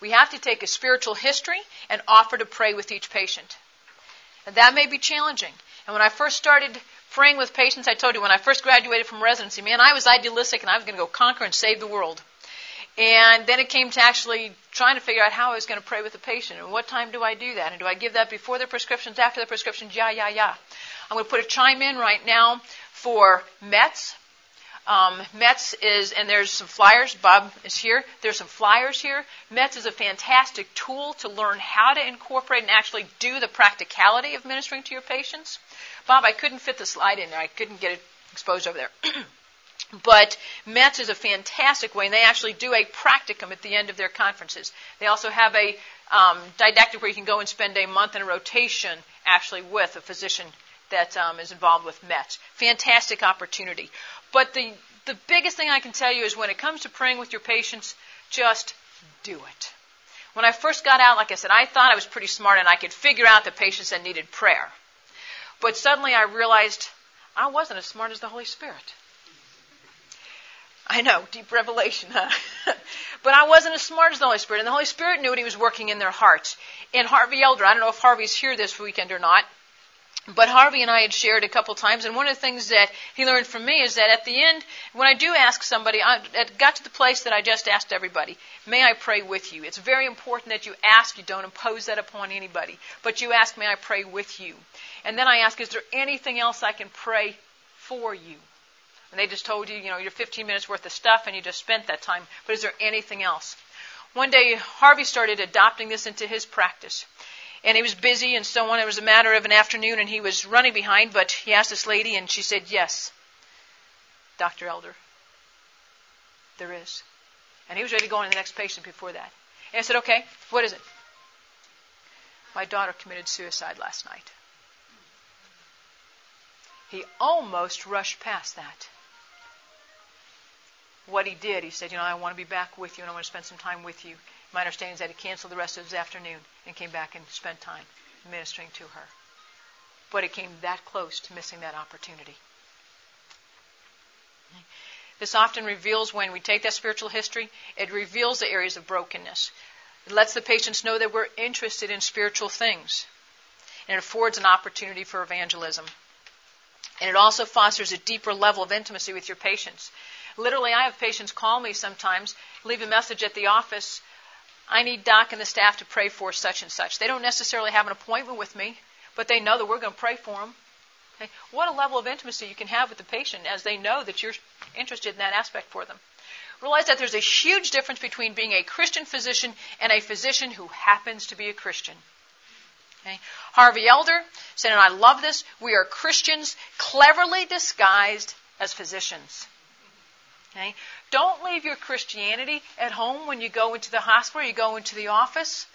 We have to take a spiritual history and offer to pray with each patient. And that may be challenging. And when I first started praying with patients, I told you when I first graduated from residency, man, I was idealistic and I was going to go conquer and save the world. And then it came to actually trying to figure out how I was going to pray with the patient and what time do I do that and do I give that before the prescriptions, after the prescriptions, yeah, yeah, yeah. I'm going to put a chime in right now for METS. Um, METS is, and there's some flyers. Bob is here. There's some flyers here. METS is a fantastic tool to learn how to incorporate and actually do the practicality of ministering to your patients. Bob, I couldn't fit the slide in there. I couldn't get it exposed over there. But METS is a fantastic way, and they actually do a practicum at the end of their conferences. They also have a um, didactic where you can go and spend a month in a rotation actually with a physician that um, is involved with METS. Fantastic opportunity. But the, the biggest thing I can tell you is when it comes to praying with your patients, just do it. When I first got out, like I said, I thought I was pretty smart and I could figure out the patients that needed prayer. But suddenly I realized I wasn't as smart as the Holy Spirit. I know, deep revelation, huh? but I wasn't as smart as the Holy Spirit, and the Holy Spirit knew what He was working in their hearts. And Harvey Elder, I don't know if Harvey's here this weekend or not, but Harvey and I had shared a couple times, and one of the things that he learned from me is that at the end, when I do ask somebody, I got to the place that I just asked everybody, may I pray with you? It's very important that you ask, you don't impose that upon anybody, but you ask, may I pray with you? And then I ask, is there anything else I can pray for you? And they just told you, you know, your 15 minutes worth of stuff and you just spent that time. But is there anything else? One day, Harvey started adopting this into his practice. And he was busy and so on. It was a matter of an afternoon and he was running behind, but he asked this lady and she said, Yes, Dr. Elder, there is. And he was ready to go on to the next patient before that. And I said, Okay, what is it? My daughter committed suicide last night. He almost rushed past that what he did, he said, You know, I want to be back with you and I want to spend some time with you. My understanding is that he canceled the rest of his afternoon and came back and spent time ministering to her. But it came that close to missing that opportunity. This often reveals when we take that spiritual history, it reveals the areas of brokenness. It lets the patients know that we're interested in spiritual things. and it affords an opportunity for evangelism. And it also fosters a deeper level of intimacy with your patients. Literally, I have patients call me sometimes, leave a message at the office. I need Doc and the staff to pray for such and such. They don't necessarily have an appointment with me, but they know that we're going to pray for them. Okay? What a level of intimacy you can have with the patient as they know that you're interested in that aspect for them. Realize that there's a huge difference between being a Christian physician and a physician who happens to be a Christian. Okay? Harvey Elder said, and I love this, we are Christians cleverly disguised as physicians. Okay? Don't leave your Christianity at home when you go into the hospital, you go into the office,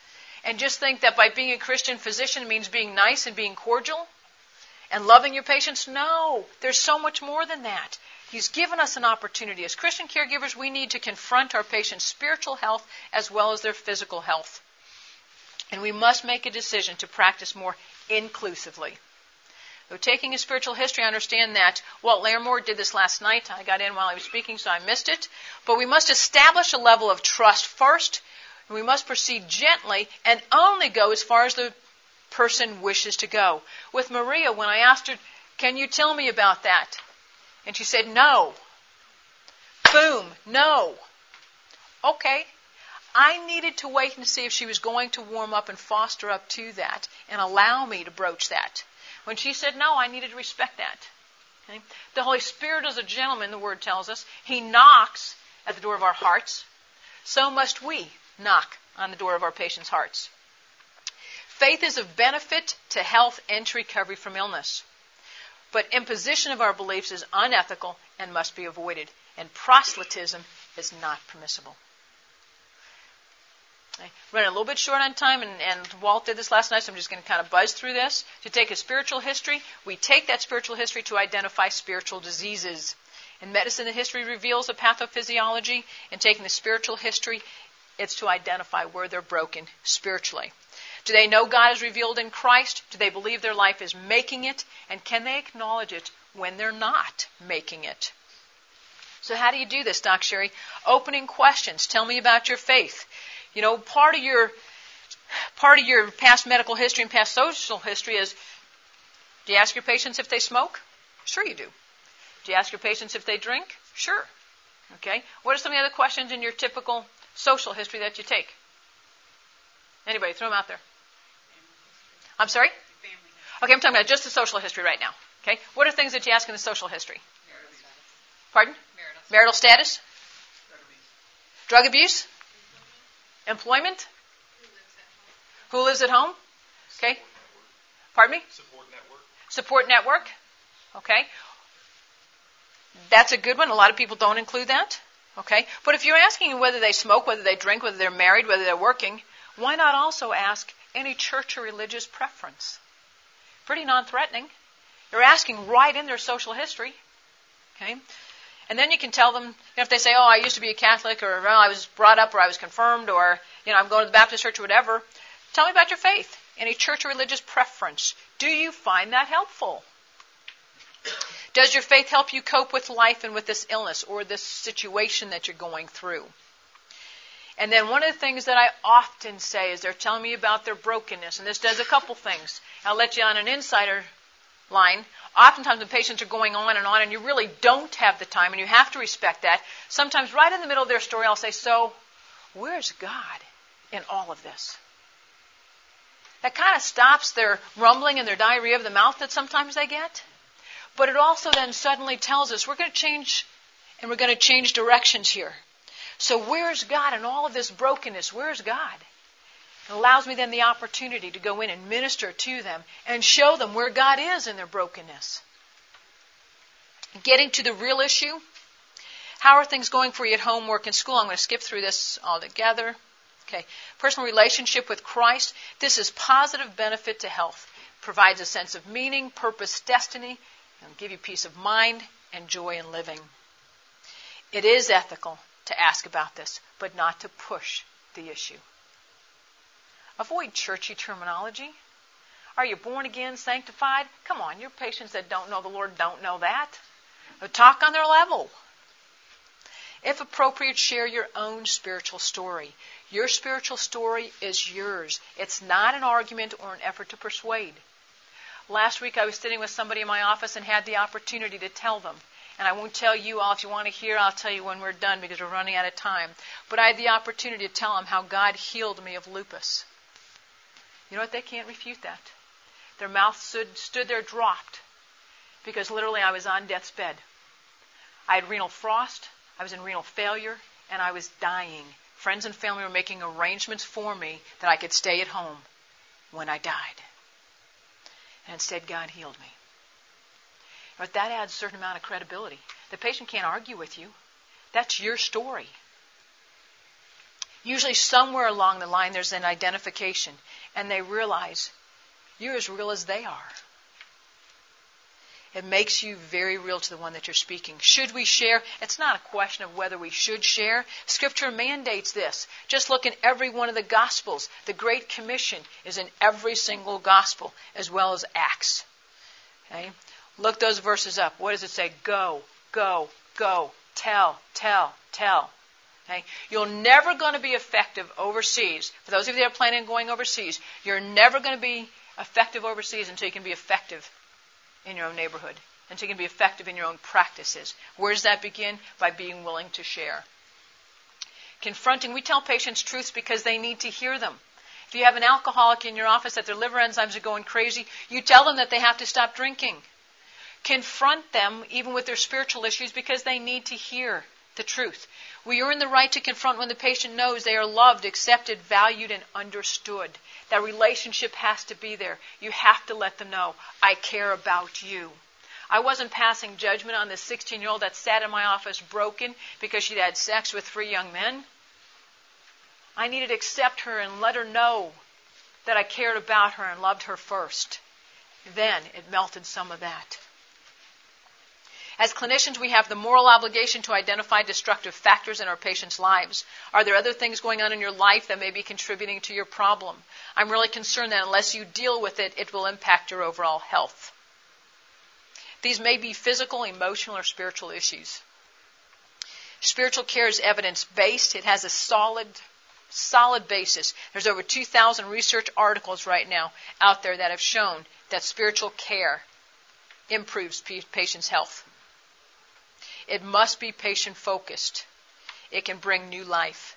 and just think that by being a Christian physician means being nice and being cordial and loving your patients. No, there's so much more than that. He's given us an opportunity. As Christian caregivers, we need to confront our patients' spiritual health as well as their physical health. And we must make a decision to practice more inclusively. So taking a spiritual history, I understand that Walt Larimore did this last night. I got in while he was speaking, so I missed it. But we must establish a level of trust first, we must proceed gently and only go as far as the person wishes to go. With Maria, when I asked her, Can you tell me about that? And she said, No. Boom, no. Okay. I needed to wait and see if she was going to warm up and foster up to that and allow me to broach that. When she said no, I needed to respect that. Okay? The Holy Spirit is a gentleman, the Word tells us. He knocks at the door of our hearts. So must we knock on the door of our patients' hearts. Faith is of benefit to health and to recovery from illness. But imposition of our beliefs is unethical and must be avoided. And proselytism is not permissible. I ran a little bit short on time, and, and Walt did this last night, so I'm just going to kind of buzz through this. To take a spiritual history, we take that spiritual history to identify spiritual diseases. In medicine, the history reveals a pathophysiology. In taking the spiritual history, it's to identify where they're broken spiritually. Do they know God is revealed in Christ? Do they believe their life is making it? And can they acknowledge it when they're not making it? So, how do you do this, Doc Sherry? Opening questions. Tell me about your faith. You know, part of your part of your past medical history and past social history is do you ask your patients if they smoke? Sure you do. Do you ask your patients if they drink? Sure. Okay. What are some of the other questions in your typical social history that you take? Anybody, throw them out there. I'm sorry? Okay, I'm talking about just the social history right now. Okay. What are things that you ask in the social history? Pardon? Marital status? Drug abuse? Employment? Who lives at home? Okay. Pardon me?
Support network.
Support network. Okay. That's a good one. A lot of people don't include that. Okay. But if you're asking whether they smoke, whether they drink, whether they're married, whether they're working, why not also ask any church or religious preference? Pretty non threatening. You're asking right in their social history. Okay. And then you can tell them, you know, if they say, oh, I used to be a Catholic, or well, I was brought up, or I was confirmed, or, you know, I'm going to the Baptist church, or whatever, tell me about your faith. Any church or religious preference. Do you find that helpful? Does your faith help you cope with life and with this illness or this situation that you're going through? And then one of the things that I often say is they're telling me about their brokenness, and this does a couple things. I'll let you on an insider line. Oftentimes, when patients are going on and on, and you really don't have the time, and you have to respect that, sometimes right in the middle of their story, I'll say, So, where's God in all of this? That kind of stops their rumbling and their diarrhea of the mouth that sometimes they get. But it also then suddenly tells us we're going to change and we're going to change directions here. So, where's God in all of this brokenness? Where's God? It allows me then the opportunity to go in and minister to them and show them where God is in their brokenness. Getting to the real issue. How are things going for you at home, work, and school? I'm going to skip through this altogether. Okay. Personal relationship with Christ. This is positive benefit to health. Provides a sense of meaning, purpose, destiny, and give you peace of mind and joy in living. It is ethical to ask about this, but not to push the issue. Avoid churchy terminology. Are you born again, sanctified? Come on, your patients that don't know the Lord don't know that. Talk on their level. If appropriate, share your own spiritual story. Your spiritual story is yours. It's not an argument or an effort to persuade. Last week I was sitting with somebody in my office and had the opportunity to tell them. And I won't tell you all. If you want to hear, I'll tell you when we're done because we're running out of time. But I had the opportunity to tell them how God healed me of lupus. You know what? They can't refute that. Their mouth stood, stood there dropped because literally I was on death's bed. I had renal frost, I was in renal failure, and I was dying. Friends and family were making arrangements for me that I could stay at home when I died. And instead, God healed me. But that adds a certain amount of credibility. The patient can't argue with you. That's your story. Usually, somewhere along the line, there's an identification, and they realize you're as real as they are. It makes you very real to the one that you're speaking. Should we share? It's not a question of whether we should share. Scripture mandates this. Just look in every one of the Gospels. The Great Commission is in every single Gospel, as well as Acts. Okay? Look those verses up. What does it say? Go, go, go, tell, tell, tell. Okay? You're never going to be effective overseas. For those of you that are planning on going overseas, you're never going to be effective overseas until you can be effective in your own neighborhood, until you can be effective in your own practices. Where does that begin? By being willing to share. Confronting, we tell patients truths because they need to hear them. If you have an alcoholic in your office that their liver enzymes are going crazy, you tell them that they have to stop drinking. Confront them even with their spiritual issues because they need to hear the truth. We earn the right to confront when the patient knows they are loved, accepted, valued, and understood. That relationship has to be there. You have to let them know, I care about you. I wasn't passing judgment on this 16 year old that sat in my office broken because she'd had sex with three young men. I needed to accept her and let her know that I cared about her and loved her first. Then it melted some of that. As clinicians, we have the moral obligation to identify destructive factors in our patients' lives. Are there other things going on in your life that may be contributing to your problem? I'm really concerned that unless you deal with it, it will impact your overall health. These may be physical, emotional, or spiritual issues. Spiritual care is evidence based. It has a solid, solid basis. There's over 2,000 research articles right now out there that have shown that spiritual care improves patients' health. It must be patient focused. It can bring new life.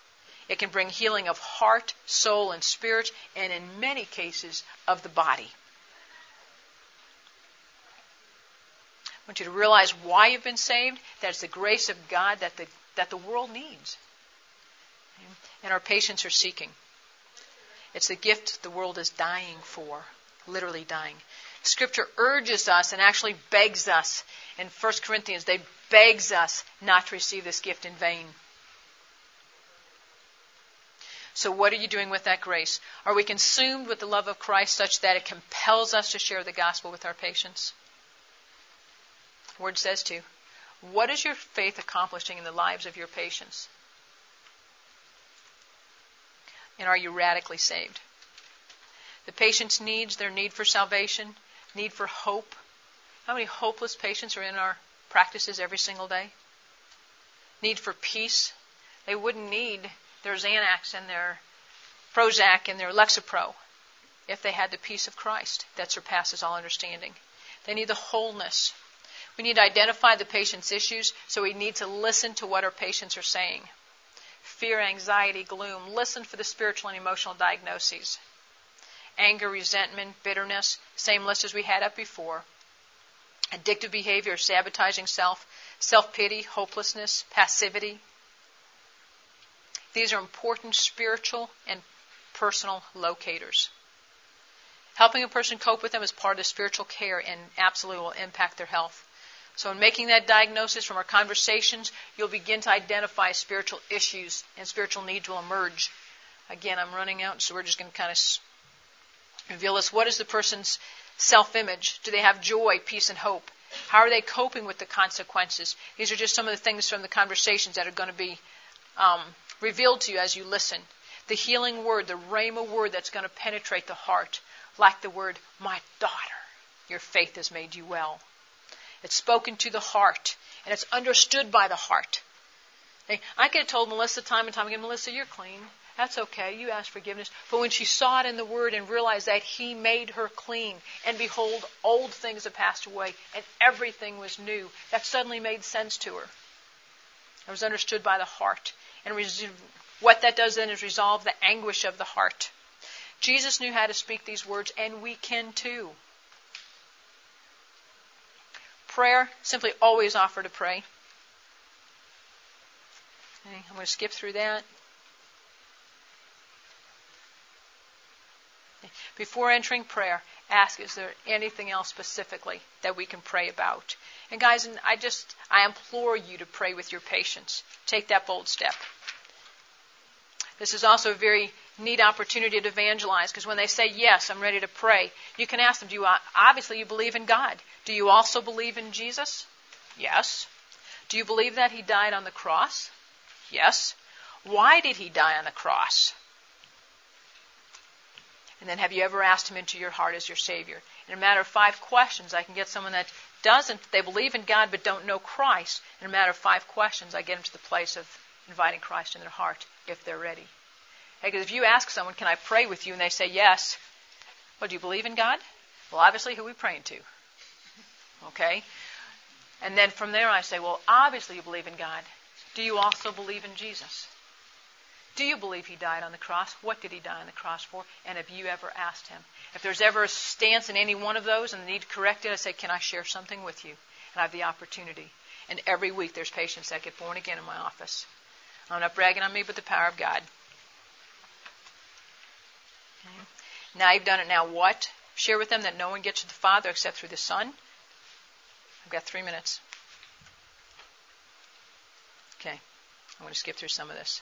It can bring healing of heart, soul, and spirit, and in many cases, of the body. I want you to realize why you've been saved. That's the grace of God that the, that the world needs. And our patients are seeking. It's the gift the world is dying for, literally dying. Scripture urges us and actually begs us in 1 Corinthians, they begs us not to receive this gift in vain. So, what are you doing with that grace? Are we consumed with the love of Christ such that it compels us to share the gospel with our patients? The word says to. What is your faith accomplishing in the lives of your patients? And are you radically saved? The patient's needs, their need for salvation, need for hope. How many hopeless patients are in our practices every single day? Need for peace. They wouldn't need their Xanax and their Prozac and their Lexapro if they had the peace of Christ that surpasses all understanding. They need the wholeness. We need to identify the patient's issues, so we need to listen to what our patients are saying. Fear, anxiety, gloom. Listen for the spiritual and emotional diagnoses. Anger, resentment, bitterness, same list as we had up before addictive behavior, sabotaging self, self pity, hopelessness, passivity. These are important spiritual and personal locators. Helping a person cope with them is part of the spiritual care and absolutely will impact their health. So, in making that diagnosis from our conversations, you'll begin to identify spiritual issues and spiritual needs will emerge. Again, I'm running out, so we're just going to kind of reveal this. What is the person's self image? Do they have joy, peace, and hope? How are they coping with the consequences? These are just some of the things from the conversations that are going to be um, revealed to you as you listen. The healing word, the Rhema word that's going to penetrate the heart, like the word, my daughter, your faith has made you well. It's spoken to the heart, and it's understood by the heart. I could have told Melissa time and time again, Melissa, you're clean. That's okay. You ask forgiveness. But when she saw it in the Word and realized that He made her clean, and behold, old things have passed away, and everything was new, that suddenly made sense to her. It was understood by the heart. And what that does then is resolve the anguish of the heart. Jesus knew how to speak these words, and we can too. Prayer, simply always offer to pray. Okay, I'm going to skip through that. Before entering prayer, ask is there anything else specifically that we can pray about? And guys, I just I implore you to pray with your patients. Take that bold step. This is also a very neat opportunity to evangelize because when they say yes, I'm ready to pray, you can ask them, do you obviously you believe in God? Do you also believe in Jesus? Yes. Do you believe that he died on the cross? Yes. Why did he die on the cross? And then have you ever asked him into your heart as your Savior? In a matter of five questions, I can get someone that doesn't, they believe in God but don't know Christ. In a matter of five questions, I get them to the place of inviting Christ in their heart if they're ready. Because if you ask someone, can I pray with you? And they say yes, well, do you believe in God? Well, obviously, who are we praying to? Okay? And then from there I say, well, obviously you believe in God. Do you also believe in Jesus? Do you believe he died on the cross? What did he die on the cross for? And have you ever asked him? If there's ever a stance in any one of those and the need to correct it, I say, Can I share something with you? And I have the opportunity. And every week there's patients that get born again in my office. I'm not bragging on me, but the power of God. Okay. Now you've done it. Now what? Share with them that no one gets to the Father except through the Son. I've got three minutes. Okay. I'm going to skip through some of this.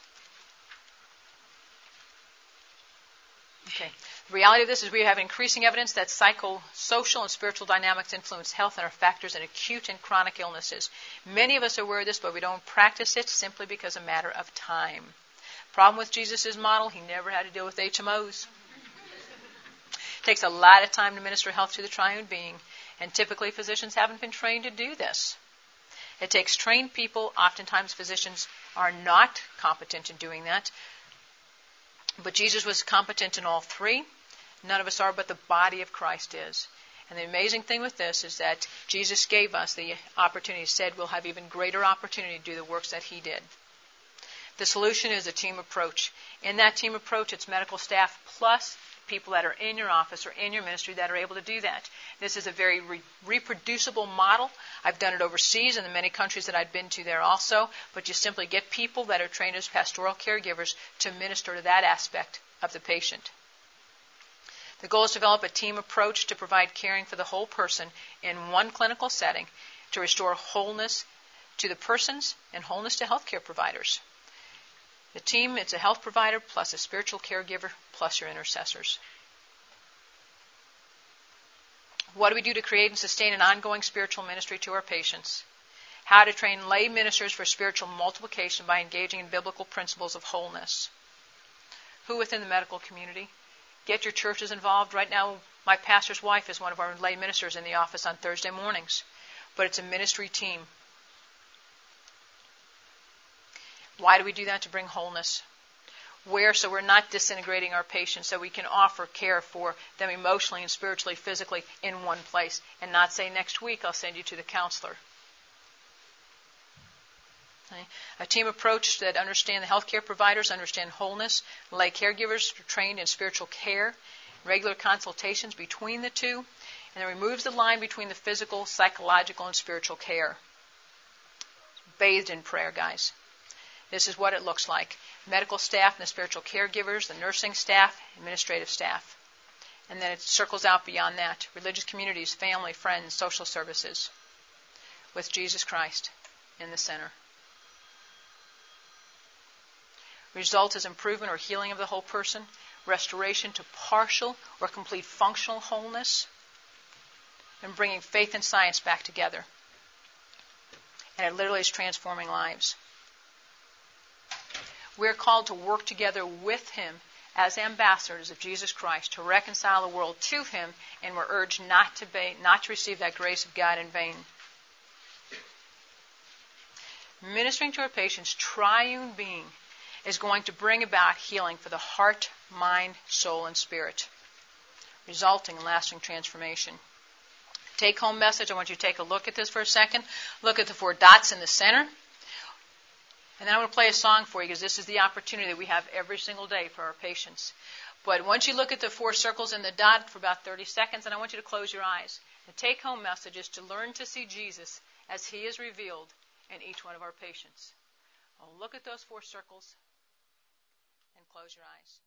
Okay. The reality of this is we have increasing evidence that psychosocial and spiritual dynamics influence health and are factors in acute and chronic illnesses. Many of us are aware of this, but we don't practice it simply because a matter of time. Problem with Jesus' model, he never had to deal with HMOs. It takes a lot of time to minister health to the triune being, and typically physicians haven't been trained to do this. It takes trained people. Oftentimes, physicians are not competent in doing that. But Jesus was competent in all three. None of us are, but the body of Christ is. And the amazing thing with this is that Jesus gave us the opportunity, said we'll have even greater opportunity to do the works that he did. The solution is a team approach. In that team approach, it's medical staff plus people that are in your office or in your ministry that are able to do that. This is a very re- reproducible model. I've done it overseas in the many countries that I've been to there also, but you simply get people that are trained as pastoral caregivers to minister to that aspect of the patient. The goal is to develop a team approach to provide caring for the whole person in one clinical setting to restore wholeness to the persons and wholeness to healthcare providers. The team, it's a health provider plus a spiritual caregiver plus your intercessors. What do we do to create and sustain an ongoing spiritual ministry to our patients? How to train lay ministers for spiritual multiplication by engaging in biblical principles of wholeness. Who within the medical community? Get your churches involved. Right now, my pastor's wife is one of our lay ministers in the office on Thursday mornings. But it's a ministry team Why do we do that? To bring wholeness. Where? So we're not disintegrating our patients, so we can offer care for them emotionally and spiritually, physically in one place, and not say next week I'll send you to the counselor. A team approach that understand the healthcare providers, understand wholeness, lay caregivers trained in spiritual care, regular consultations between the two, and then removes the line between the physical, psychological, and spiritual care. Bathed in prayer, guys. This is what it looks like medical staff and the spiritual caregivers, the nursing staff, administrative staff. And then it circles out beyond that religious communities, family, friends, social services, with Jesus Christ in the center. Result is improvement or healing of the whole person, restoration to partial or complete functional wholeness, and bringing faith and science back together. And it literally is transforming lives. We're called to work together with Him as ambassadors of Jesus Christ to reconcile the world to Him, and we're urged not to, be, not to receive that grace of God in vain. ministering to our patients, triune being is going to bring about healing for the heart, mind, soul, and spirit, resulting in lasting transformation. Take home message. I want you to take a look at this for a second. Look at the four dots in the center. And then I'm going to play a song for you because this is the opportunity that we have every single day for our patients. But once you look at the four circles and the dot for about 30 seconds, and I want you to close your eyes. The take home message is to learn to see Jesus as he is revealed in each one of our patients. Well, look at those four circles and close your eyes.